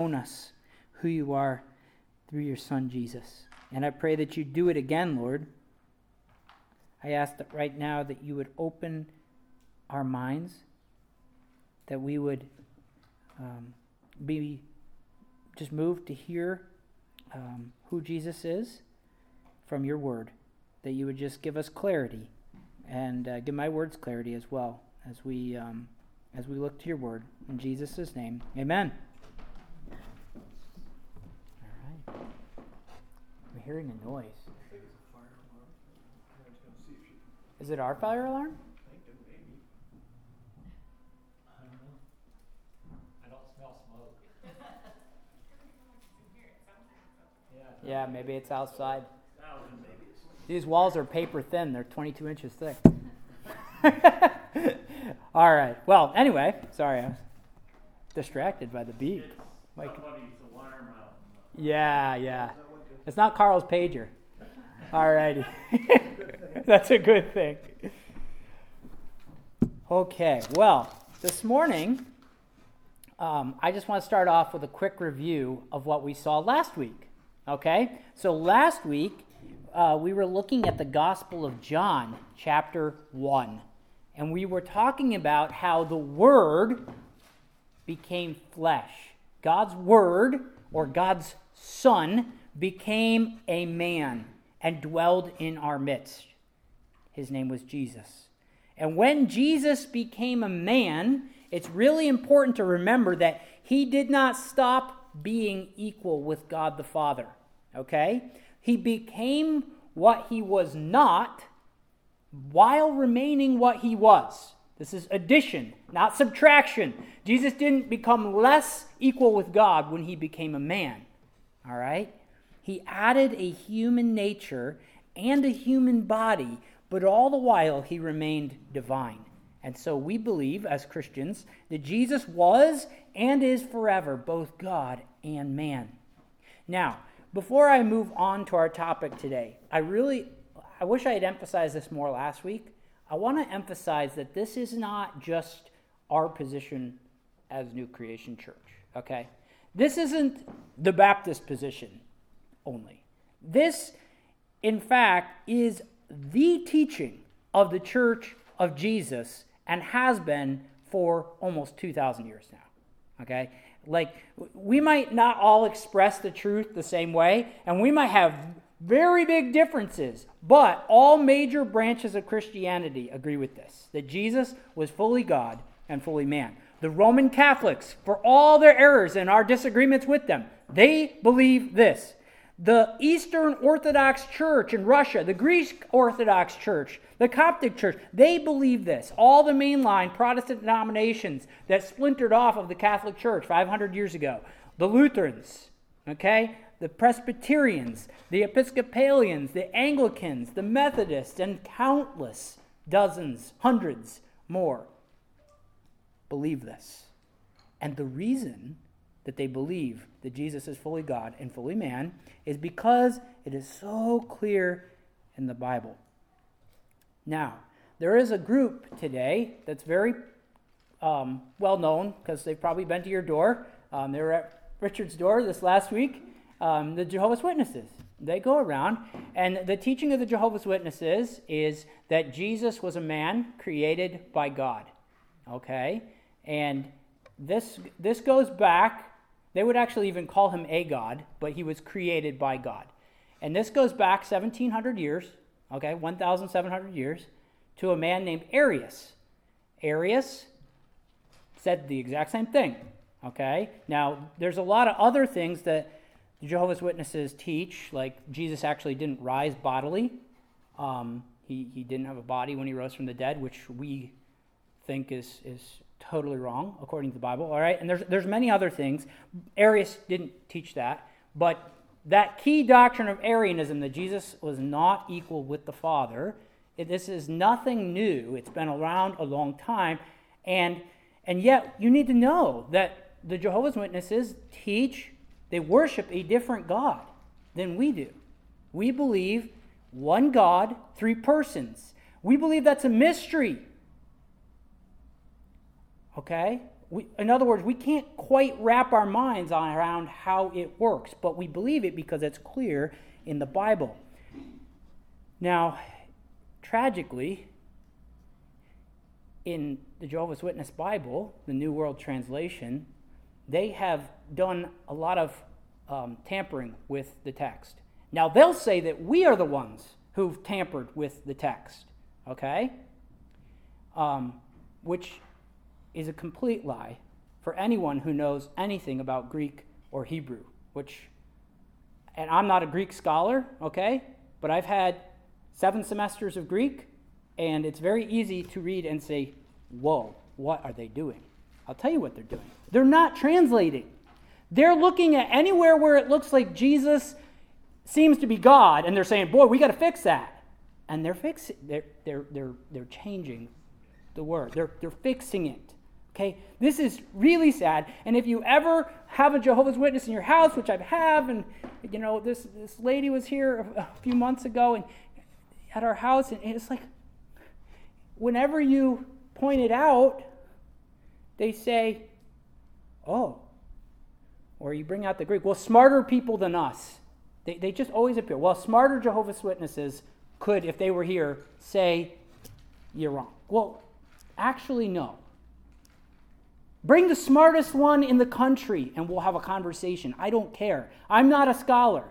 shown us who you are through your Son, Jesus. And I pray that you do it again, Lord. I ask that right now that you would open our minds, that we would um, be just moved to hear um, who Jesus is from your word, that you would just give us clarity and uh, give my words clarity as well as we um, as we look to your word in Jesus' name. Amen. All right. We're hearing a noise. Is it our fire alarm? Yeah, maybe it's outside. These walls are paper thin, they're 22 inches thick. All right. Well, anyway, sorry, I was distracted by the beep. Like, yeah, yeah. It's not Carl's pager. All righty. That's a good thing. Okay, well, this morning, um, I just want to start off with a quick review of what we saw last week. Okay? So last week, uh, we were looking at the Gospel of John, chapter 1. And we were talking about how the Word became flesh. God's Word, or God's Son, became a man and dwelled in our midst. His name was Jesus. And when Jesus became a man, it's really important to remember that he did not stop being equal with God the Father. Okay? He became what he was not while remaining what he was. This is addition, not subtraction. Jesus didn't become less equal with God when he became a man. All right? He added a human nature and a human body, but all the while he remained divine. And so we believe as Christians that Jesus was and is forever both God and man. Now, before I move on to our topic today, I really I wish I had emphasized this more last week. I want to emphasize that this is not just our position as New Creation Church, okay? This isn't the Baptist position only. This, in fact, is the teaching of the Church of Jesus and has been for almost 2,000 years now, okay? Like, we might not all express the truth the same way, and we might have very big differences, but all major branches of Christianity agree with this that Jesus was fully God and fully man. The Roman Catholics, for all their errors and our disagreements with them, they believe this. The Eastern Orthodox Church in Russia, the Greek Orthodox Church, the Coptic Church, they believe this. All the mainline Protestant denominations that splintered off of the Catholic Church 500 years ago, the Lutherans, okay? the Presbyterians, the Episcopalians, the Anglicans, the Methodists, and countless dozens, hundreds more believe this. And the reason that they believe that Jesus is fully God and fully man is because it is so clear in the Bible. Now, there is a group today that's very um, well known because they've probably been to your door. Um, they were at Richard's door this last week um, the Jehovah's Witnesses. They go around, and the teaching of the Jehovah's Witnesses is that Jesus was a man created by God. Okay? And this, this goes back, they would actually even call him a God, but he was created by God. And this goes back 1,700 years, okay, 1,700 years, to a man named Arius. Arius said the exact same thing, okay? Now, there's a lot of other things that Jehovah's Witnesses teach, like Jesus actually didn't rise bodily. Um, he, he didn't have a body when he rose from the dead, which we think is, is totally wrong according to the Bible. All right, and there's, there's many other things. Arius didn't teach that, but that key doctrine of Arianism that Jesus was not equal with the Father, it, this is nothing new. It's been around a long time, and and yet you need to know that the Jehovah's Witnesses teach they worship a different God than we do. We believe one God, three persons. We believe that's a mystery. Okay? we, in other words, we can't quite wrap our minds around how it works, but we believe it because it's clear in the Bible. Now, tragically, in the Jehovah's Witness Bible, the New World Translation, they have done a lot of um, tampering with the text. Now, they'll say that we are the ones who've tampered with the text, okay? Um, which is a complete lie for anyone who knows anything about Greek or Hebrew, which, and I'm not a Greek scholar, okay? But I've had seven semesters of Greek, and it's very easy to read and say, whoa, what are they doing? I'll tell you what they're doing. They're not translating. They're looking at anywhere where it looks like Jesus seems to be God, and they're saying, boy, we got to fix that. And they're fixing, they're, they're, they're, they're changing the word. They're, they're fixing it. Okay? This is really sad. And if you ever have a Jehovah's Witness in your house, which I have, and you know, this, this lady was here a, few months ago and at our house, and it's like whenever you point it out, they say, oh, or you bring out the Greek. Well, smarter people than us. They, they just always appear. Well, smarter Jehovah's Witnesses could, if they were here, say, you're wrong. Well, actually, no. Bring the smartest one in the country and we'll have a conversation. I don't care. I'm not a scholar.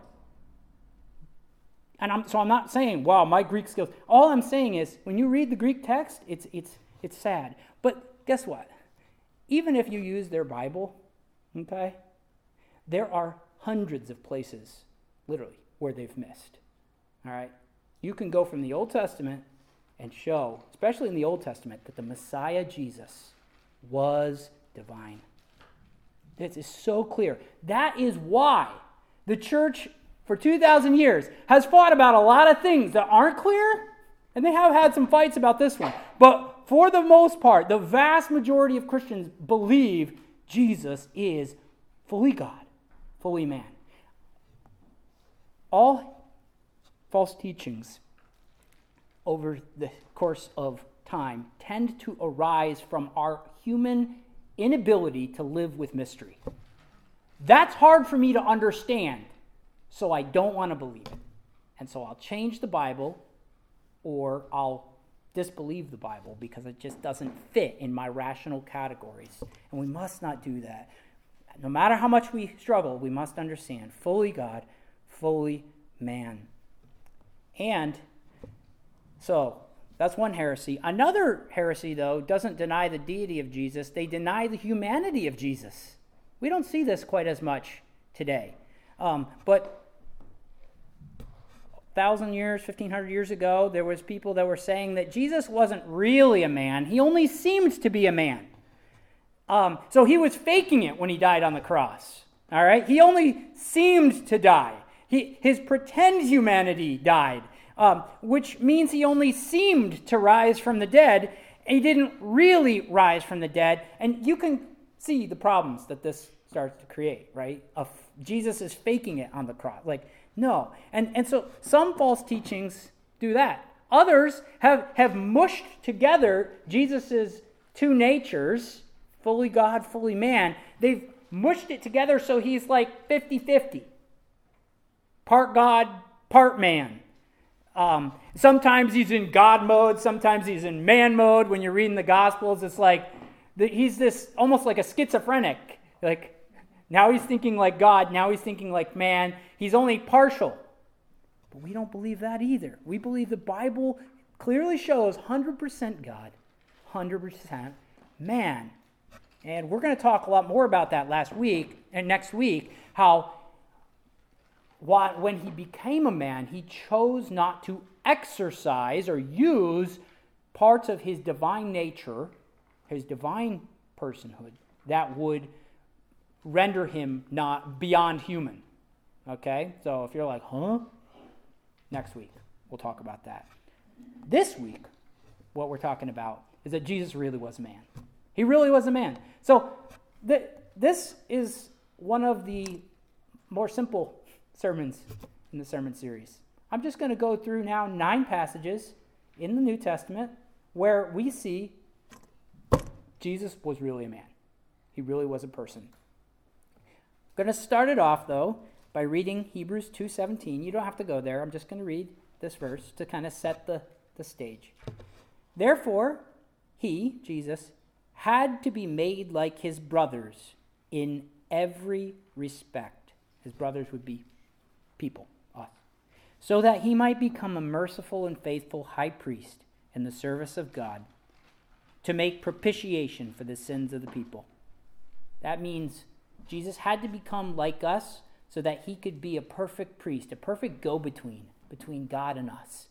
And I'm, so I'm not saying, wow, my Greek skills. All I'm saying is, when you read the Greek text, it's, it's, it's sad. But guess what? Even if you use their Bible, okay, there are hundreds of places, literally, where they've missed. All right? You can go from the Old Testament and show, especially in the Old Testament, that the Messiah Jesus was divine. This is so clear. That is why the church for 2,000 years has fought about a lot of things that aren't clear, and they have had some fights about this one. But for the most part, the vast majority of Christians believe Jesus is fully God, fully man. All false teachings over the course of time tend to arise from our human inability to live with mystery. That's hard for me to understand, so I don't want to believe it. And so I'll change the Bible or I'll disbelieve the Bible because it just doesn't fit in my rational categories. And we must not do that. No matter how much we struggle, we must understand fully God, fully man. And so that's one heresy. Another heresy, though, doesn't deny the deity of Jesus, they deny the humanity of Jesus. We don't see this quite as much today. Um, but thousand years, fifteen hundred years ago, there was people that were saying that Jesus wasn't really a man; he only seemed to be a man. Um, so he was faking it when he died on the cross. All right, he only seemed to die. He, his pretend humanity died um, which means he only seemed to rise from the dead. He didn't really rise from the dead. And you can see the problems that this starts to create, right? Of Jesus is faking it on the cross. Like, no. And, and so some false teachings do that. Others have, have mushed together Jesus' two natures, fully God, fully man. They've mushed it together so he's like 50 50. Part God, part man. Um, sometimes he's in God mode, sometimes he's in man mode. When you're reading the Gospels, it's like the, he's this almost like a schizophrenic. Like now he's thinking like God, now he's thinking like man. He's only partial. But we don't believe that either. We believe the Bible clearly shows 100% God, 100% man. And we're going to talk a lot more about that last week and next week, how when he became a man, he chose not to exercise or use parts of his divine nature, his divine personhood, that would render him not beyond human. Okay? So if you're like, huh? Next week, we'll talk about that. This week, what we're talking about is that Jesus really was a man. He really was a man. So th- this is one of the more simple sermons in the sermon series. I'm just going to go through now nine passages in the New Testament where we see Jesus was really a man. He really was a person. I'm going to start it off, though, by reading Hebrews 2.17. You don't have to go there. I'm just going to read this verse to kind of set the, the stage. Therefore, he, Jesus, had to be made like his brothers in every respect. His brothers would be people, us. So that he might become a merciful and faithful high priest in the service of God to make propitiation for the sins of the people. That means Jesus had to become like us so that he could be a perfect priest, a perfect go between between God and us.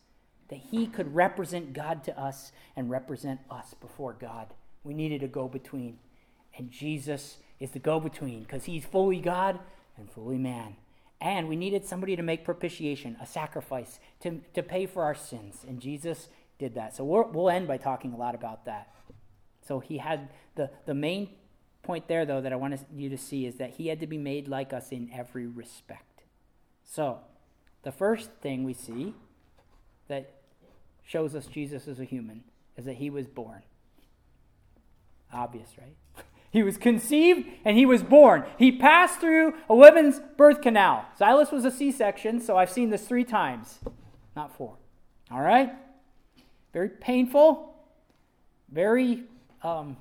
That he could represent God to us and represent us before God. We needed a go between. And Jesus is the go between because he's fully God and fully man. And we needed somebody to make propitiation, a sacrifice, to, to pay for our sins. And Jesus did that. So we will end by talking a lot about that. So he had the, the main point there, though, that I want you to see is that he had to be made like us in every respect. So, the first thing we see that shows us Jesus as a human is that he was born. Obvious, right? He was conceived and he was born. He passed through a woman's birth canal. Silas was a C section, so I've seen this three times, not four. All right? Very painful, very um,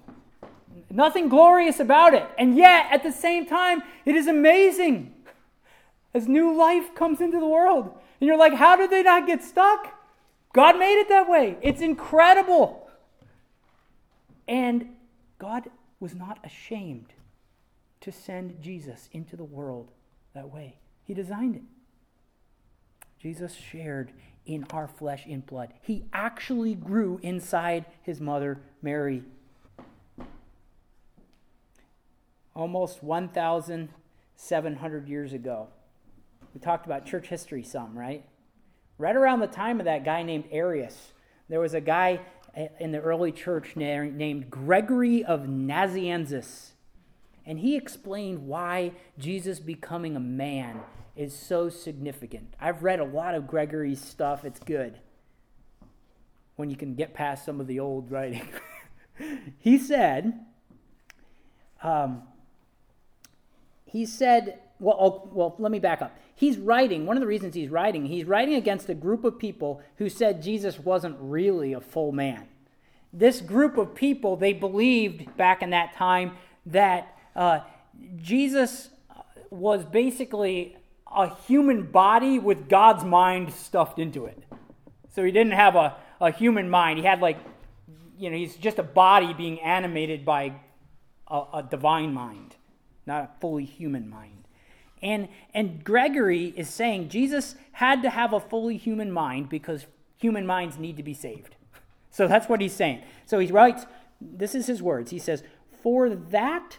Nothing glorious about it. And yet, at the same time, it is amazing as new life comes into the world. And you're like, how did they not get stuck? God made it that way. It's incredible. And God was not ashamed to send Jesus into the world that way, He designed it. Jesus shared in our flesh and blood. He actually grew inside his mother, Mary. almost 1,700 years ago. We talked about church history some, right? Right around the time of that guy named Arius, there was a guy in the early church named Gregory of Nazianzus. And he explained why Jesus becoming a man is so significant. I've read a lot of Gregory's stuff, it's good when you can get past some of the old writing. he said, um, he said, well, oh, well, let me back up. He's writing, one of the reasons he's writing, he's writing against a group of people who said Jesus wasn't really a full man. This group of people, they believed back in that time that uh, Jesus was basically a human body with God's mind stuffed into it. So he didn't have a, a human mind. He had, like, you know, he's just a body being animated by a, a divine mind not a fully human mind. And, and Gregory is saying Jesus had to have a fully human mind because human minds need to be saved. So that's what he's saying. So he writes, this is his words. He says, For that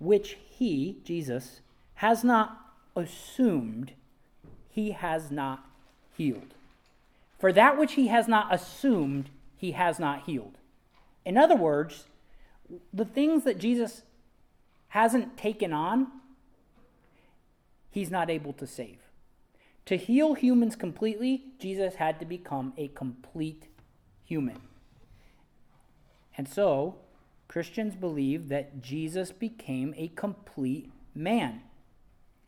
which he, Jesus, has not assumed, he has not healed. For that which he has not assumed, he has not healed. In other words, the things that Jesus hasn't taken on, he's not able to save. To heal humans completely, Jesus had to become a complete human. And so, Christians believe that Jesus became a complete man.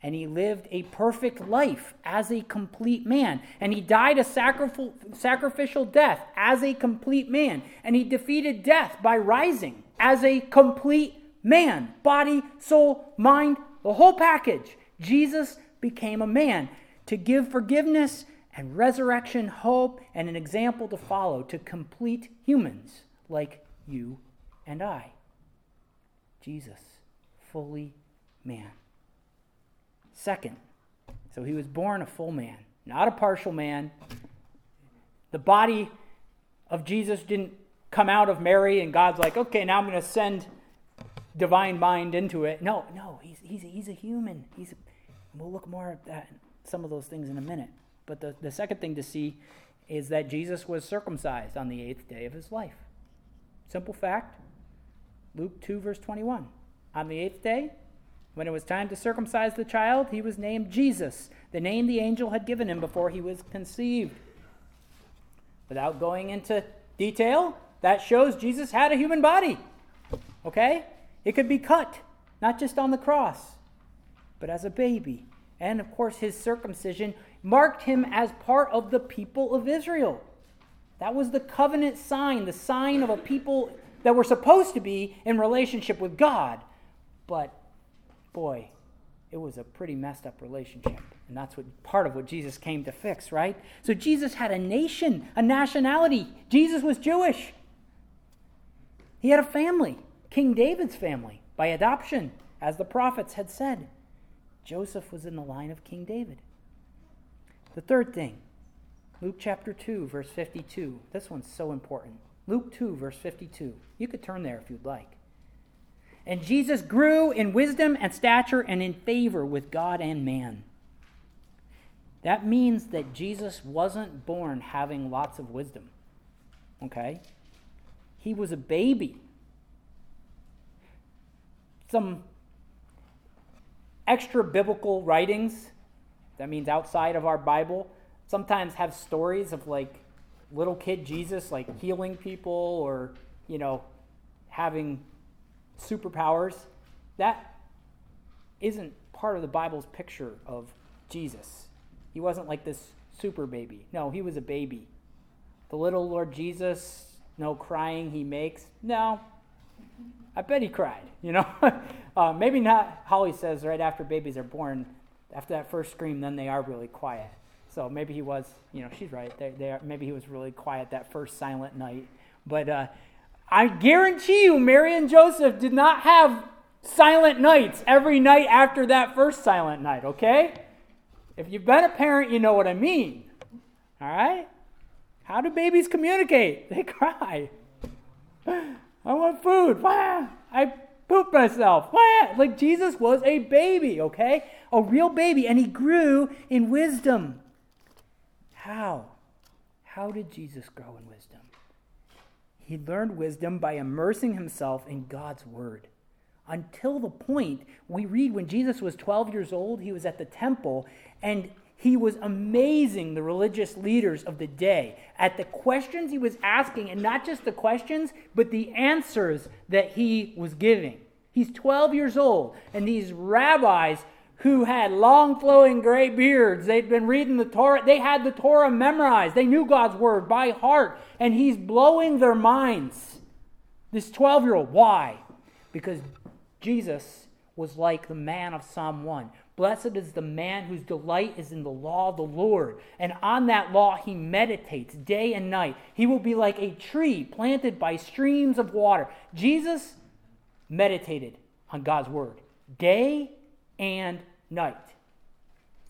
And he lived a perfect life as a complete man. And he died a sacrificial death as a complete man. And he defeated death by rising as a complete man, body, soul, mind, the whole package. Jesus became a man to give forgiveness and resurrection, hope, and an example to follow to complete humans like you and I. Jesus, fully man. Second, so he was born a full man, not a partial man. The body of Jesus didn't come out of Mary, and God's like, okay, now I'm going to send divine mind into it. No, no, he's, he's, he's a human. He's, we'll look more at that, some of those things in a minute. But the, the second thing to see is that Jesus was circumcised on the eighth day of his life. Simple fact Luke 2, verse 21. On the eighth day, when it was time to circumcise the child, he was named Jesus, the name the angel had given him before he was conceived. Without going into detail, that shows Jesus had a human body. Okay? It could be cut. not just on the cross, but as a baby. And of course, his circumcision marked him as part of the people of Israel. That was the covenant sign, the sign of a people that were supposed to be in relationship with God. But boy, it was a pretty messed up relationship. And that's what part of what Jesus came to fix, right? So Jesus had a nation, a nationality. Jesus was Jewish. He had a family, King David's family, by adoption, as the prophets had said. Joseph was in the line of King David. The third thing, Luke chapter 2, verse 52. This one's so important. Luke 2, verse 52. You could turn there if you'd like. And Jesus grew in wisdom and stature and in favor with God and man. That means that Jesus wasn't born having lots of wisdom. Okay? He was a baby. Some extra biblical writings, that means outside of our Bible, sometimes have stories of like little kid Jesus like healing people or, you know, having superpowers. That isn't part of the Bible's picture of Jesus. He wasn't like this super baby. No, he was a baby. The little Lord Jesus, no crying he makes. No, I bet he cried, you know? uh, maybe not, Holly says, right after babies are born, after that first scream, then they are really quiet. So maybe he was, you know, she's right. They, they are, maybe he was really quiet that first silent night. But uh, I guarantee you, Mary and Joseph did not have silent nights every night after that first silent night, okay? If you've been a parent, you know what I mean. All right? How do babies communicate? They cry. I want food. Wah! I pooped myself. Wah! Like Jesus was a baby, okay? A real baby, and he grew in wisdom. How? How did Jesus grow in wisdom? He learned wisdom by immersing himself in God's word. Until the point we read when Jesus was 12 years old, he was at the temple and he was amazing the religious leaders of the day at the questions he was asking, and not just the questions, but the answers that he was giving. He's 12 years old, and these rabbis who had long flowing gray beards, they'd been reading the Torah, they had the Torah memorized, they knew God's word by heart, and he's blowing their minds. This 12 year old, why? Because Jesus was like the man of Psalm 1 Blessed is the man whose delight is in the law of the Lord, and on that law he meditates day and night. He will be like a tree planted by streams of water. Jesus meditated on God's word day and night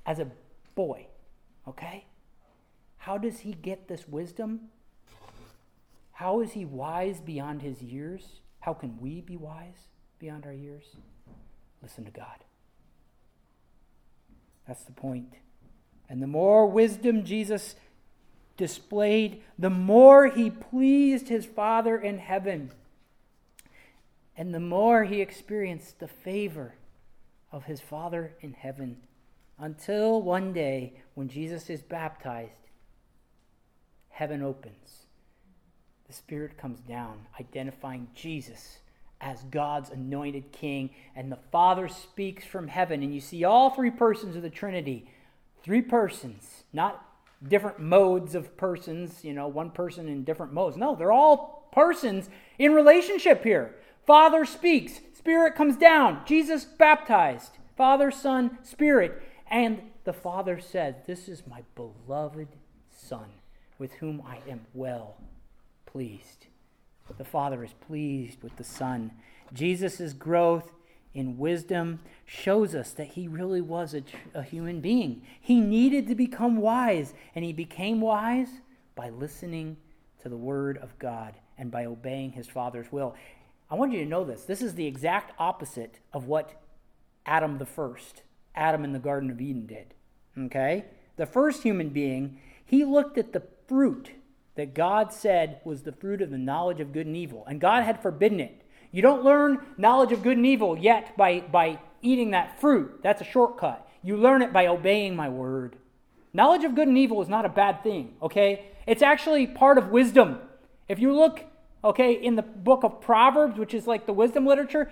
as a boy. Okay? How does he get this wisdom? How is he wise beyond his years? How can we be wise beyond our years? Listen to God. That's the point. And the more wisdom Jesus displayed, the more he pleased his Father in heaven. And the more he experienced the favor of his Father in heaven. Until one day, when Jesus is baptized, heaven opens. The Spirit comes down, identifying Jesus as God's anointed king, and the Father speaks from heaven. And you see all three persons of the Trinity. Three persons, not different modes of persons, you know, one person in different modes. No, they're all persons in relationship here. Father speaks, Spirit comes down, Jesus baptized, Father, Son, Spirit. And the Father said, This is my beloved Son, with whom I am well pleased. The Father is pleased with the Son. Jesus' growth in wisdom shows us that he really was a, a, human being. He needed to become wise, and he became wise by listening to the Word of God and by obeying his Father's will. I want you to know this. This is the exact opposite of what Adam the first, Adam in the Garden of Eden did. Okay? The first human being, he looked at the fruit that God said was the fruit of the knowledge of good and evil. And God had forbidden it. You don't learn knowledge of good and evil yet by, by eating that fruit. That's a shortcut. You learn it by obeying my word. Knowledge of good and evil is not a bad thing, okay? It's actually part of wisdom. If you look Okay, in the book of Proverbs, which is like the wisdom literature,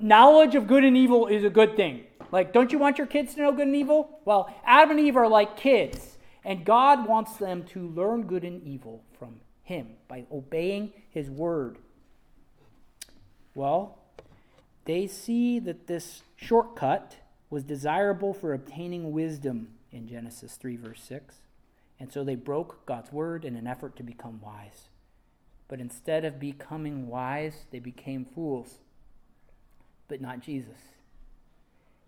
knowledge of good and evil is a good thing. Like, don't you want your kids to know good and evil? Well, Adam and Eve are like kids, and God wants them to learn good and evil from Him by obeying His word. Well, they see that this shortcut was desirable for obtaining wisdom in Genesis 3, verse 6. And so they broke God's word in an effort to become wise. But instead of becoming wise, they became fools. But not Jesus.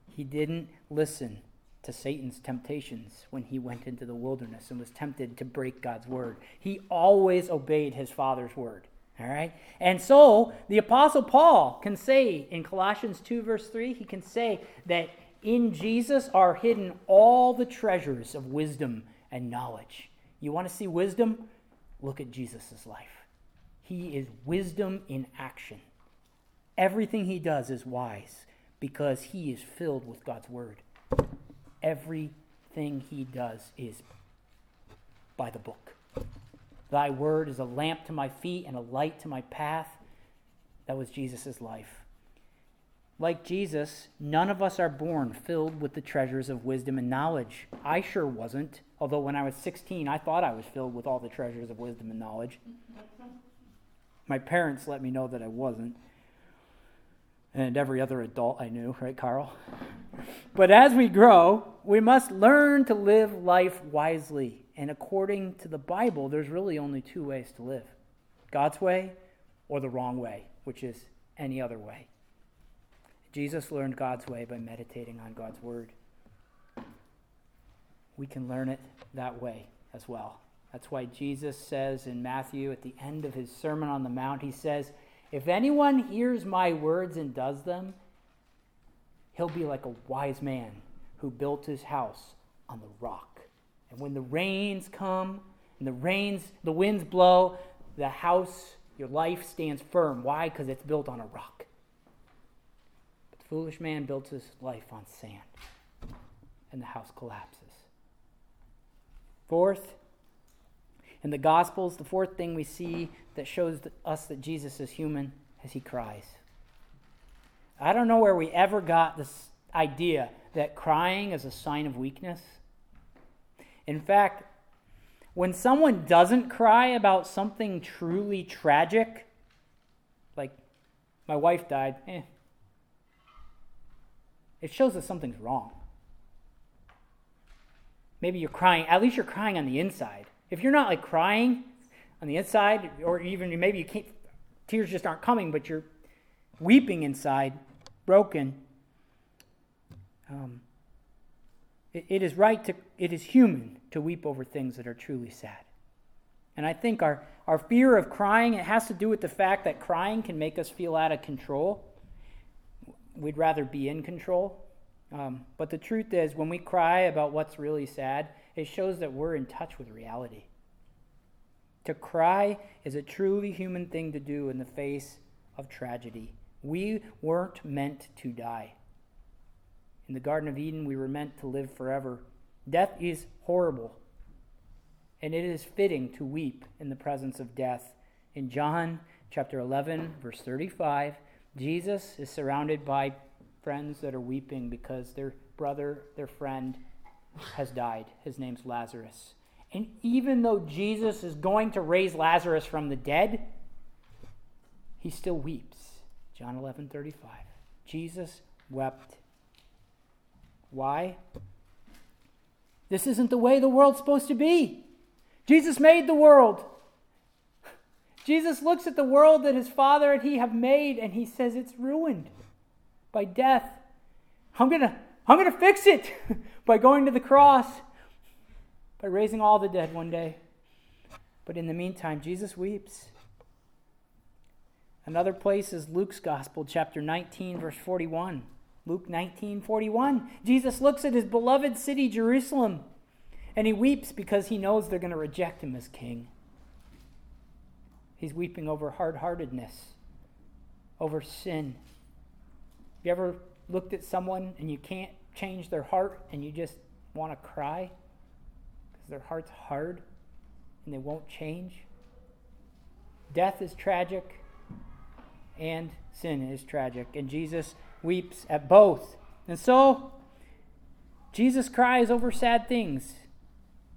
He didn't listen to Satan's temptations when he went into the wilderness and was tempted to break God's word. He always obeyed his Father's word. All right? And so the Apostle Paul can say in Colossians 2, verse 3, he can say that in Jesus are hidden all the treasures of wisdom and knowledge. You want to see wisdom? Look at Jesus' life. He is wisdom in action. Everything he does is wise because he is filled with God's word. Everything he does is by the book. Thy word is a lamp to my feet and a light to my path. That was Jesus' life. Like Jesus, none of us are born filled with the treasures of wisdom and knowledge. I sure wasn't, although when I was 16, I thought I was filled with all the treasures of wisdom and knowledge. My parents let me know that I wasn't. And every other adult I knew, right, Carl? But as we grow, we must learn to live life wisely and according to the Bible, there's really only two ways to live God's way or the wrong way, which is any other way. Jesus learned God's way by meditating on God's word. We can learn it that way as well. That's why Jesus says in Matthew at the end of his Sermon on the Mount, he says, If anyone hears my words and does them, he'll be like a wise man who built his house on the rock. And when the rains come and the rains, the winds blow, the house, your life stands firm. Why? Because it's built on a rock. But the foolish man builds his life on sand, and the house collapses. Fourth, in the Gospels, the fourth thing we see that shows us that Jesus is human is he cries. I don't know where we ever got this idea that crying is a sign of weakness. In fact, when someone doesn't cry about something truly tragic, like my wife died, eh, it shows that something's wrong. Maybe you're crying, at least you're crying on the inside. If you're not like crying on the inside, or even maybe you can't, tears just aren't coming, but you're weeping inside, broken, um, it, it is right to, it is human to weep over things that are truly sad. And I think our, our fear of crying, it has to do with the fact that crying can make us feel out of control. We'd rather be in control. Um, but the truth is, when we cry about what's really sad, it shows that we're in touch with reality. To cry is a truly human thing to do in the face of tragedy. We weren't meant to die. In the Garden of Eden, we were meant to live forever. Death is horrible, and it is fitting to weep in the presence of death. In John chapter 11, verse 35, Jesus is surrounded by friends that are weeping because their brother, their friend, has died. His name's Lazarus. And even though Jesus is going to raise Lazarus from the dead, he still weeps. John 11, 35. Jesus wept why? This isn't the way the world's supposed to be. Jesus made the world. Jesus looks at the world that his father and he have made and he says it's ruined by death. I'm going to I'm going to fix it by going to the cross, by raising all the dead one day. But in the meantime, Jesus weeps. Another place is Luke's Gospel, chapter 19, verse 41. Luke 19 41. Jesus looks at his beloved city, Jerusalem, and he weeps because he knows they're going to reject him as king. He's weeping over hard heartedness, over sin. You ever looked at someone and you can't change their heart and you just want to cry because their heart's hard and they won't change? Death is tragic, and sin is tragic, and Jesus weeps at both. And so, Jesus cries over sad things,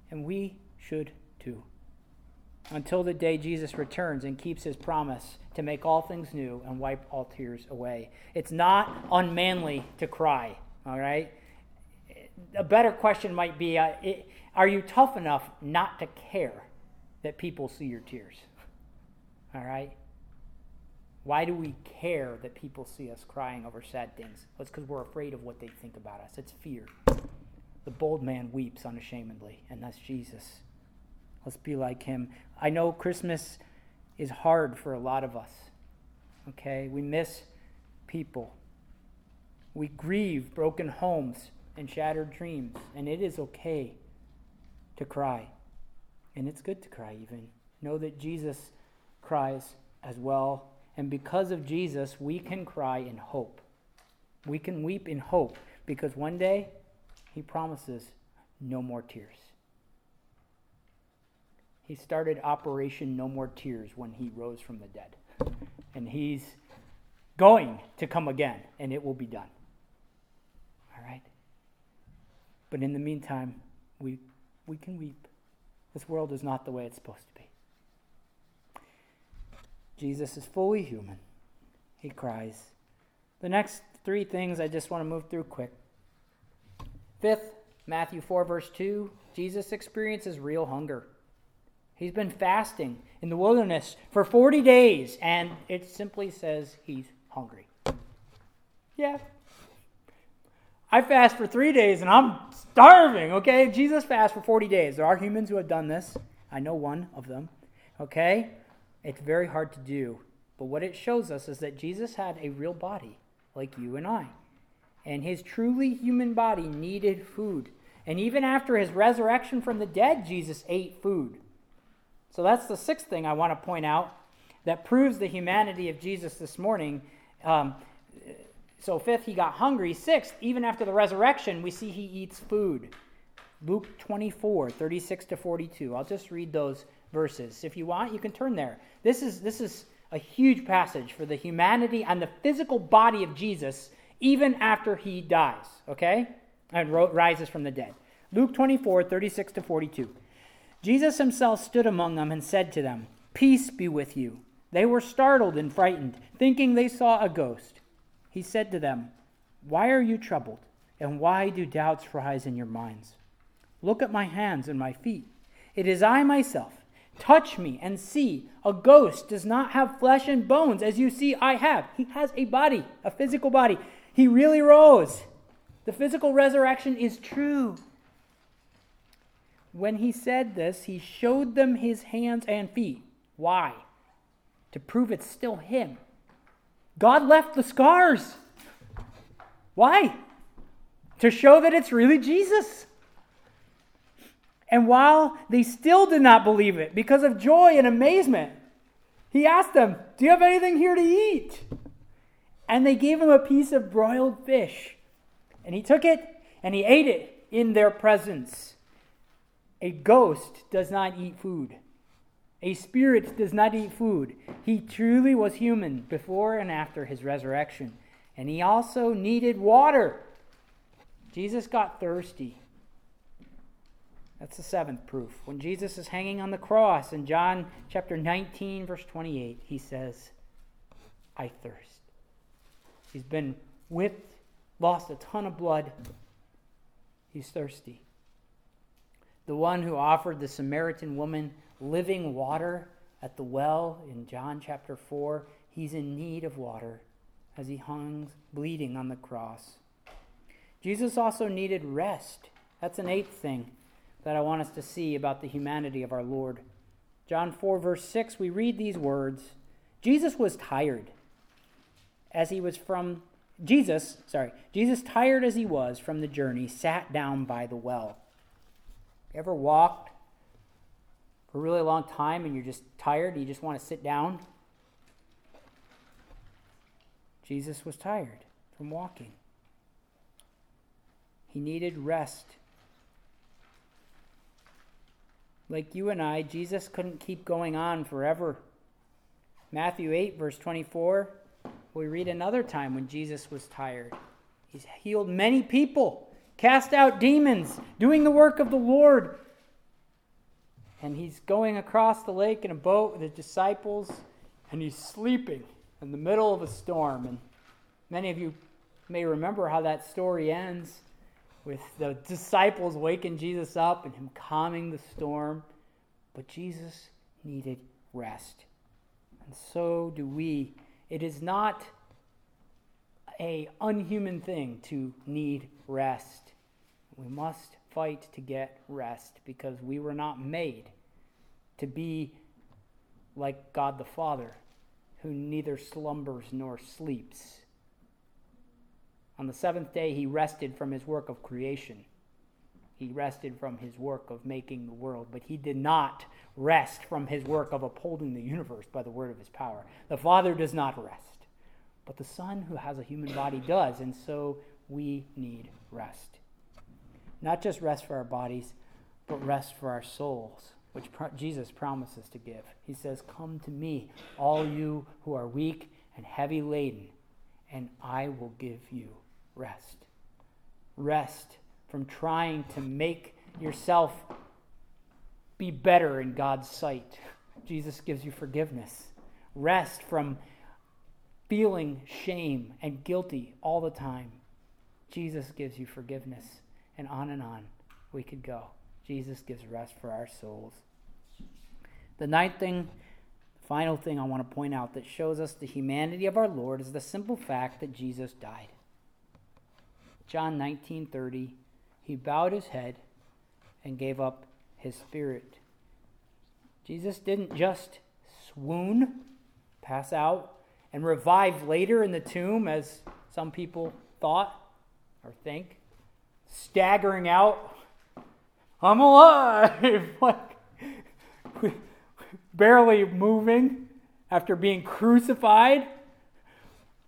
and we should too. Until the day Jesus returns and keeps his promise to make all things new and wipe all tears away. It's not unmanly to cry, all right? A better question might be uh, it, Are you tough enough not to care that people see your tears? All right? Why do we care that people see us crying over sad things? Well, it's because we're afraid of what they think about us. It's fear. The bold man weeps unashamedly, and that's Jesus. Let's be like him. I know Christmas is hard for a lot of us. Okay? We miss people. We grieve broken homes and shattered dreams, and it is okay to cry. And it's good to cry, even. Know that Jesus cries as well and because of Jesus, we can cry in hope. We can weep in hope because one day he promises no more tears. He started Operation No More Tears when he rose from the dead. And he's going to come again, and it will be done. All right? But in the meantime, we, we can weep. This world is not the way it's supposed to be. Jesus is fully human. He cries. The next three things I just want to move through quick. Fifth, Matthew 4, verse 2, Jesus experiences real hunger. He's been fasting in the wilderness for 40 days, and it simply says he's hungry. Yeah. I fast for three days and I'm starving, okay? Jesus fasts for 40 days. There are humans who have done this. I know one of them, okay? It's very hard to do. But what it shows us is that Jesus had a real body, like you and I. And his truly human body needed food. And even after his resurrection from the dead, Jesus ate food. So that's the sixth thing I want to point out that proves the humanity of Jesus this morning. Um, so, fifth, he got hungry. Sixth, even after the resurrection, we see he eats food. Luke 24, 36 to 42. I'll just read those verses. If you want, you can turn there. This is, this is a huge passage for the humanity and the physical body of Jesus even after he dies, okay? And rises from the dead. Luke 24, 36 to 42. Jesus himself stood among them and said to them, Peace be with you. They were startled and frightened, thinking they saw a ghost. He said to them, Why are you troubled? And why do doubts rise in your minds? Look at my hands and my feet. It is I myself. Touch me and see. A ghost does not have flesh and bones, as you see I have. He has a body, a physical body. He really rose. The physical resurrection is true. When he said this, he showed them his hands and feet. Why? To prove it's still him. God left the scars. Why? To show that it's really Jesus. And while they still did not believe it, because of joy and amazement, he asked them, Do you have anything here to eat? And they gave him a piece of broiled fish. And he took it and he ate it in their presence. A ghost does not eat food. A spirit does not eat food. He truly was human before and after his resurrection. And he also needed water. Jesus got thirsty. That's the seventh proof. When Jesus is hanging on the cross in John chapter 19, verse 28, he says, I thirst. He's been whipped, lost a ton of blood. He's thirsty. The one who offered the Samaritan woman living water at the well in John chapter 4, he's in need of water as he hung bleeding on the cross. Jesus also needed rest. That's an eighth thing that I want us to see about the humanity of our Lord. John 4, verse 6, we read these words Jesus was tired as he was from, Jesus, sorry, Jesus, tired as he was from the journey, sat down by the well. Ever walked for a really long time and you're just tired and you just want to sit down? Jesus was tired from walking. He needed rest like you and I, Jesus couldn't keep going on forever. Matthew 8, verse 24, we read another time when Jesus was tired. He's healed many people, cast out demons, doing the work of the Lord. And he's going across the lake in a boat with his disciples, and he's sleeping in the middle of a storm. And many of you may remember how that story ends with the disciples waking Jesus up and him calming the storm. But Jesus needed rest. And so do we. It is not a unhuman thing to need rest. We must fight to get rest because we were not made to be like God the Father, who neither slumbers nor sleeps. On the seventh day, he rested from his work of creation. He rested from his work of making the world, but he did not rest from his work of upholding the universe by the word of his power. The Father does not rest, but the Son, who has a human body, does, and so we need rest. Not just rest for our bodies, but rest for our souls, which Jesus promises to give. He says, Come to me, all you who are weak and heavy laden, and I will give you rest. Rest from trying to make yourself be better in God's sight. Jesus gives you forgiveness. Rest from feeling shame and guilty all the time. Jesus gives you forgiveness. And on and on we could go. Jesus gives rest for our souls. The ninth thing, final thing I want to point out that shows us the humanity of our Lord is the simple fact that Jesus died. John 19:30, he bowed his head and gave up his spirit. Jesus didn't just swoon, pass out, and revive later in the tomb as some people thought or think, staggering out, I'm alive, like barely moving after being crucified.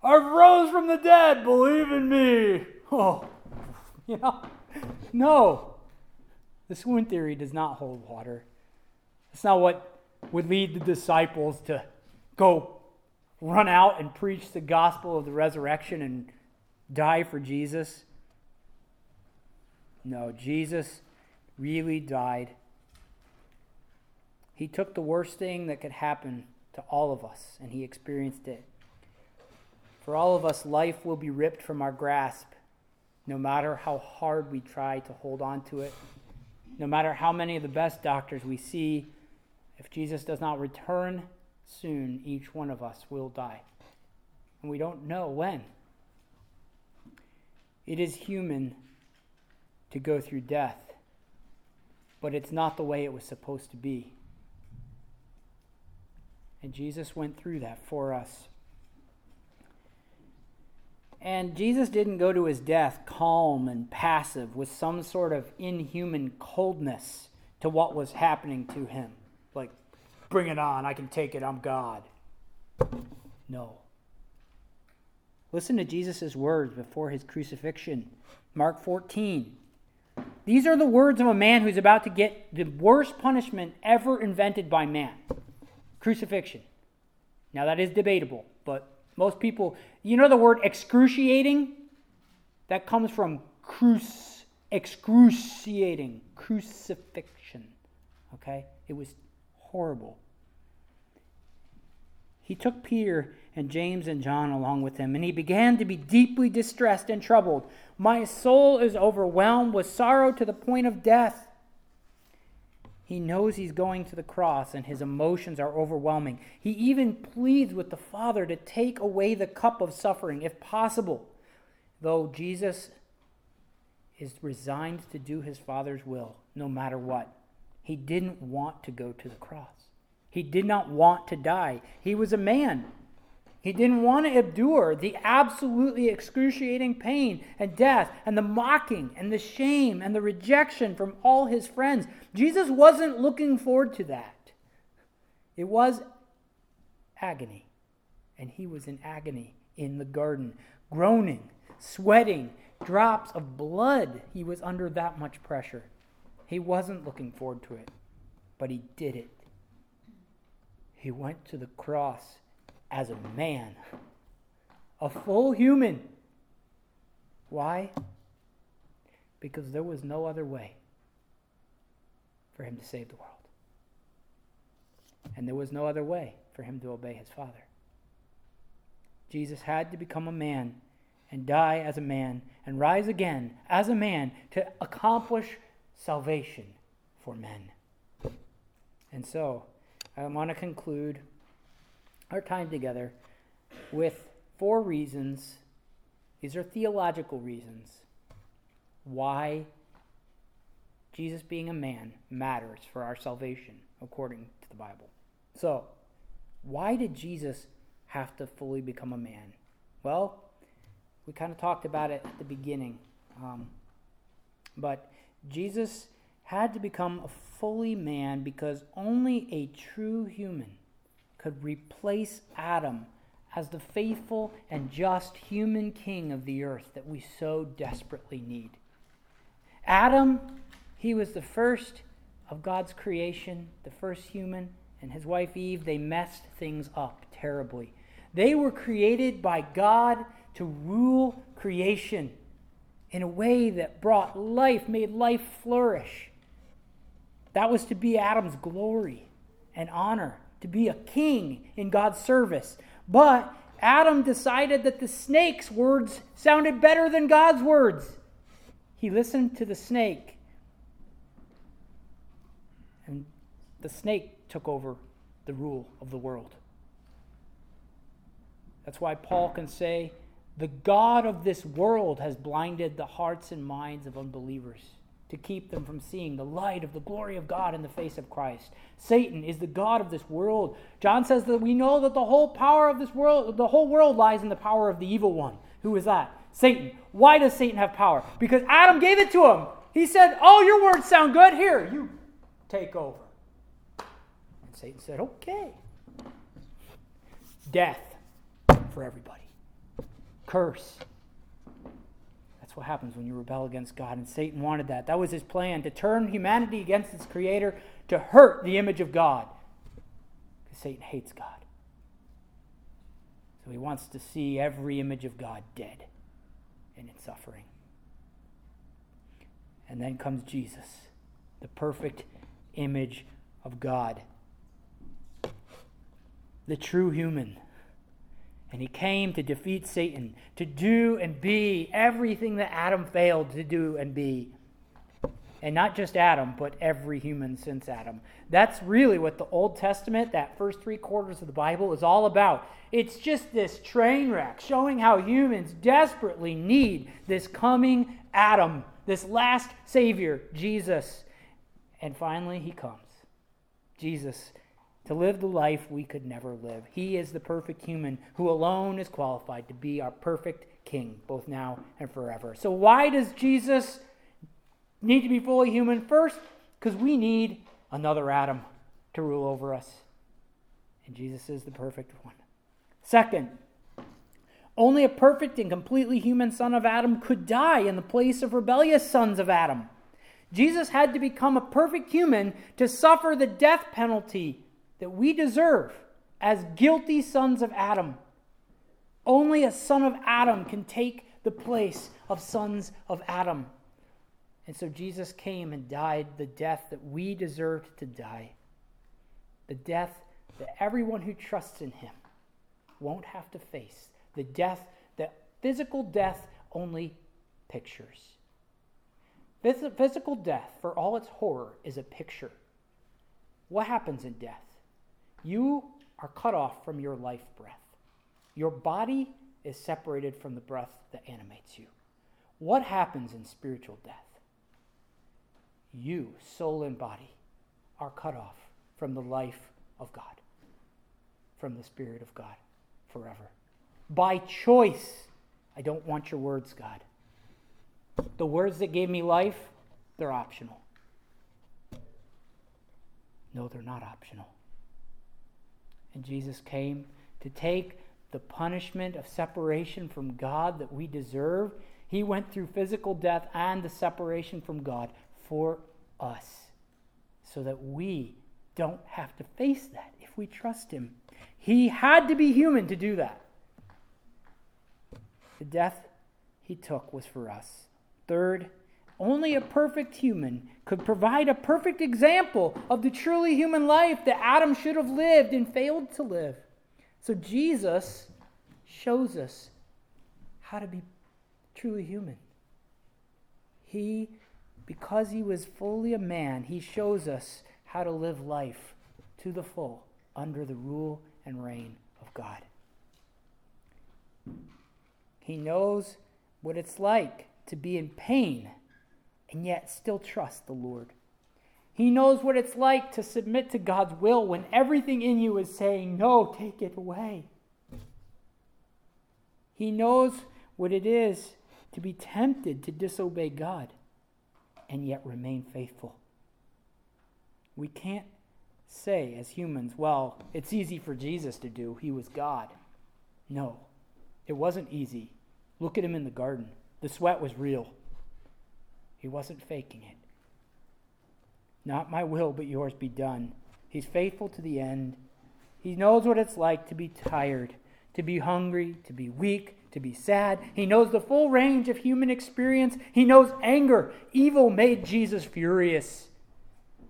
I've rose from the dead, believe in me. Oh, you know, no. The swoon theory does not hold water. It's not what would lead the disciples to go run out and preach the gospel of the resurrection and die for Jesus. No, Jesus really died. He took the worst thing that could happen to all of us, and he experienced it. For all of us, life will be ripped from our grasp no matter how hard we try to hold on to it, no matter how many of the best doctors we see, if Jesus does not return soon, each one of us will die. And we don't know when. It is human to go through death, but it's not the way it was supposed to be. And Jesus went through that for us. And Jesus didn't go to his death calm and passive with some sort of inhuman coldness to what was happening to him. Like, bring it on, I can take it, I'm God. No. Listen to Jesus' words before his crucifixion. Mark 14. These are the words of a man who's about to get the worst punishment ever invented by man crucifixion. Now, that is debatable, but most people, you know the word excruciating? That comes from cruci, excruciating, crucifixion. Okay? It was horrible. He took Peter and James and John along with him, and he began to be deeply distressed and troubled. My soul is overwhelmed with sorrow to the point of death. He knows he's going to the cross and his emotions are overwhelming. He even pleads with the Father to take away the cup of suffering if possible. Though Jesus is resigned to do his Father's will no matter what. He didn't want to go to the cross. He did not want to die. He was a man. He didn't want to endure the absolutely excruciating pain and death and the mocking and the shame and the rejection from all his friends. Jesus wasn't looking forward to that. It was agony. And he was in agony in the garden, groaning, sweating, drops of blood. He was under that much pressure. He wasn't looking forward to it, but he did it. He went to the cross as a man, a full human. Why? Because there was no other way for him to save the world. And there was no other way for him to obey his Father. Jesus had to become a man and die as a man and rise again as a man to accomplish salvation for men. And so, I want to conclude our time together with four reasons. These are theological reasons why Jesus being a man matters for our salvation according to the Bible. So, why did Jesus have to fully become a man? Well, we kind of talked about it at the beginning. Um, but Jesus had to become a fully man because only a true human could replace Adam as the faithful and just human king of the earth that we so desperately need. Adam, he was the first of God's creation, the first human, and his wife Eve, they messed things up terribly. They were created by God to rule creation in a way that brought life, made life flourish. That was to be Adam's glory and honor, to be a king in God's service. But Adam decided that the snake's words sounded better than God's words. He listened to the snake, and the snake took over the rule of the world. That's why Paul can say, The God of this world has blinded the hearts and minds of unbelievers to keep them from seeing the light of the glory of God in the face of Christ. Satan is the God of this world. John says that we know that the whole power of this world, the whole world lies in the power of the evil one. Who is that? Satan. Why does Satan have power? Because Adam gave it to him. He said, Oh, your words sound good. Here, you take over. And Satan said, Okay. Death for everybody. Curse. What happens when you rebel against God. And Satan wanted that. That was his plan to turn humanity against its creator, to hurt the image of God. Because Satan hates God. So he wants to see every image of God dead and in suffering. And then comes Jesus, the perfect image of God, the true human and he came to defeat Satan, to do and be everything that Adam failed to do and be. And not just Adam, but every human since Adam. That's really what the Old Testament, that first three quarters of the Bible, is all about. It's just this train wreck showing how humans desperately need this coming Adam, this last Savior, Jesus. And finally, he comes. Jesus to live the life we could never live. He is the perfect human who alone is qualified to be our perfect king, both now and forever. So, why does Jesus need to be fully human? First, because we need another Adam to rule over us. And Jesus is the perfect one. Second, only a perfect and completely human son of Adam could die in the place of rebellious sons of Adam. Jesus had to become a perfect human to suffer the death penalty that we deserve as guilty sons of Adam. Only a son of Adam can take the place of sons of Adam. And so Jesus came and died the death that we deserved to die. The death that everyone who trusts in him won't have to face. The death that physical death only pictures. Physical death, for all its horror, is a picture. What happens in death? You are cut off from your life breath. Your body is separated from the breath that animates you. What happens in spiritual death? You, soul and body, are cut off from the life of God, from the Spirit of God forever. By choice, I don't want your words, God. The words that gave me life, they're optional. No, they're not optional. And Jesus came to take the punishment of separation from God that we deserve. He went through physical death and the separation from God for us so that we don't have to face that if we trust Him. He had to be human to do that. The death He took was for us. Third, only a perfect human could provide a perfect example of the truly human life that Adam should have lived and failed to live. So Jesus shows us how to be truly human. He, because he was fully a man, he shows us how to live life to the full under the rule and reign of God. He knows what it's like to be in pain and yet still trust the Lord. He knows what it's like to submit to God's will when everything in you is saying, No, take it away. He knows what it is to be tempted to disobey God and yet remain faithful. We can't say as humans, well, it's easy for Jesus to do. He was God. No, it wasn't easy. Look at him in the garden. The sweat was real. He wasn't faking it. Not my will, but yours be done. He's faithful to the end. He knows what it's like to be tired, to be hungry, to be weak, to be sad. He knows the full range of human experience. He knows anger. Evil made Jesus furious.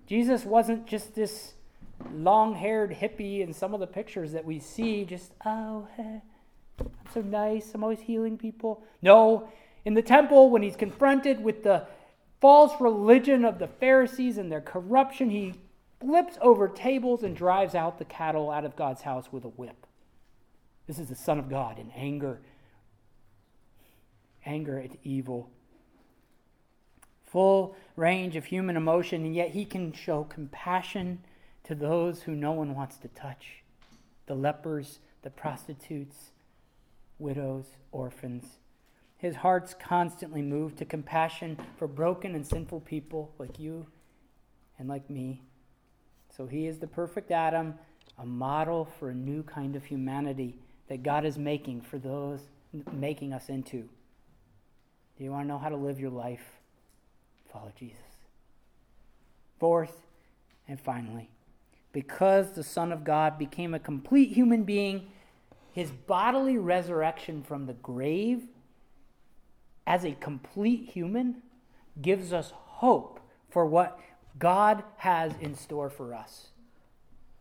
Jesus wasn't just this long haired hippie in some of the pictures that we see, just, oh, I'm so nice. I'm always healing people. No, in the temple, when he's confronted with the false religion of the Pharisees and their corruption, he flips over tables and drives out the cattle out of God's house with a whip. This is the Son of God in anger, anger at evil. Full range of human emotion, and yet he can show compassion to those who no one wants to touch the lepers, the prostitutes, widows, orphans. His heart's constantly moved to compassion for broken and sinful people like you and like me. So he is the perfect Adam, a model for a new kind of humanity that God is making for those making us into. Do you want to know how to live your life? Follow Jesus. Fourth and finally, because the Son of God became a complete human being, his bodily resurrection from the grave as a complete human gives us hope for what God has in store for us.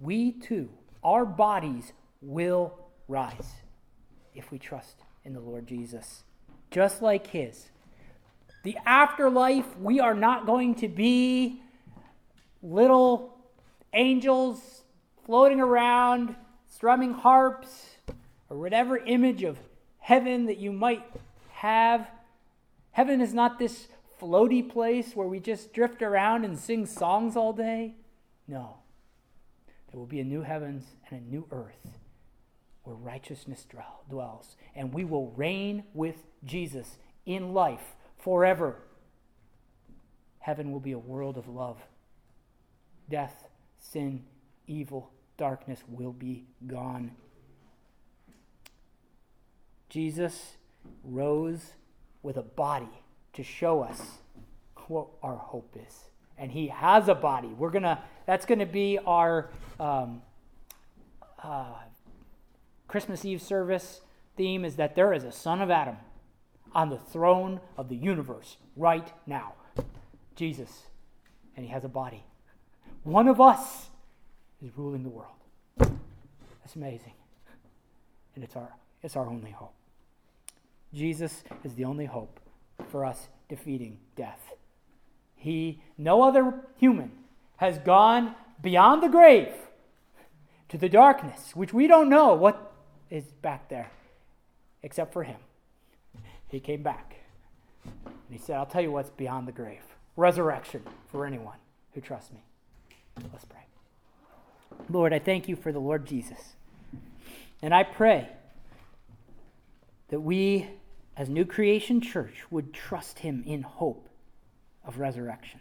We too, our bodies will rise if we trust in the Lord Jesus, just like His. The afterlife, we are not going to be little angels floating around, strumming harps, or whatever image of heaven that you might have. Heaven is not this floaty place where we just drift around and sing songs all day. No. There will be a new heavens and a new earth where righteousness dwells. And we will reign with Jesus in life forever. Heaven will be a world of love. Death, sin, evil, darkness will be gone. Jesus rose with a body to show us what our hope is. And he has a body. We're gonna. That's gonna be our um, uh, Christmas Eve service theme. Is that there is a son of Adam on the throne of the universe right now, Jesus, and he has a body. One of us is ruling the world. That's amazing, and it's our it's our only hope. Jesus is the only hope for us defeating death. He, no other human, has gone beyond the grave to the darkness, which we don't know what is back there, except for him. He came back. And he said, I'll tell you what's beyond the grave resurrection for anyone who trusts me. Let's pray. Lord, I thank you for the Lord Jesus. And I pray that we, as New Creation Church, would trust him in hope of resurrection.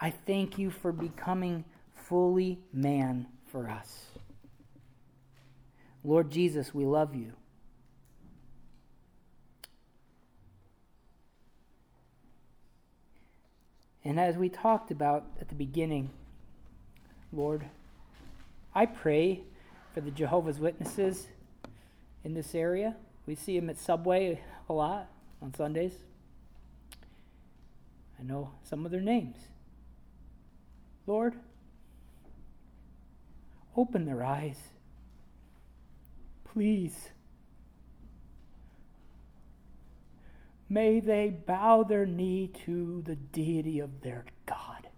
I thank you for becoming fully man for us. Lord Jesus, we love you. And as we talked about at the beginning, Lord, I pray for the Jehovah's Witnesses in this area. We see them at Subway a lot on Sundays. I know some of their names. Lord, open their eyes. Please. May they bow their knee to the deity of their God.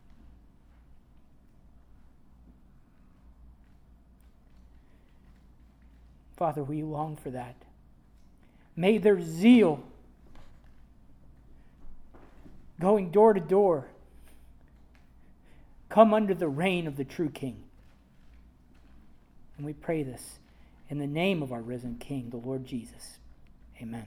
Father, we long for that. May their zeal going door to door come under the reign of the true King. And we pray this in the name of our risen King, the Lord Jesus. Amen.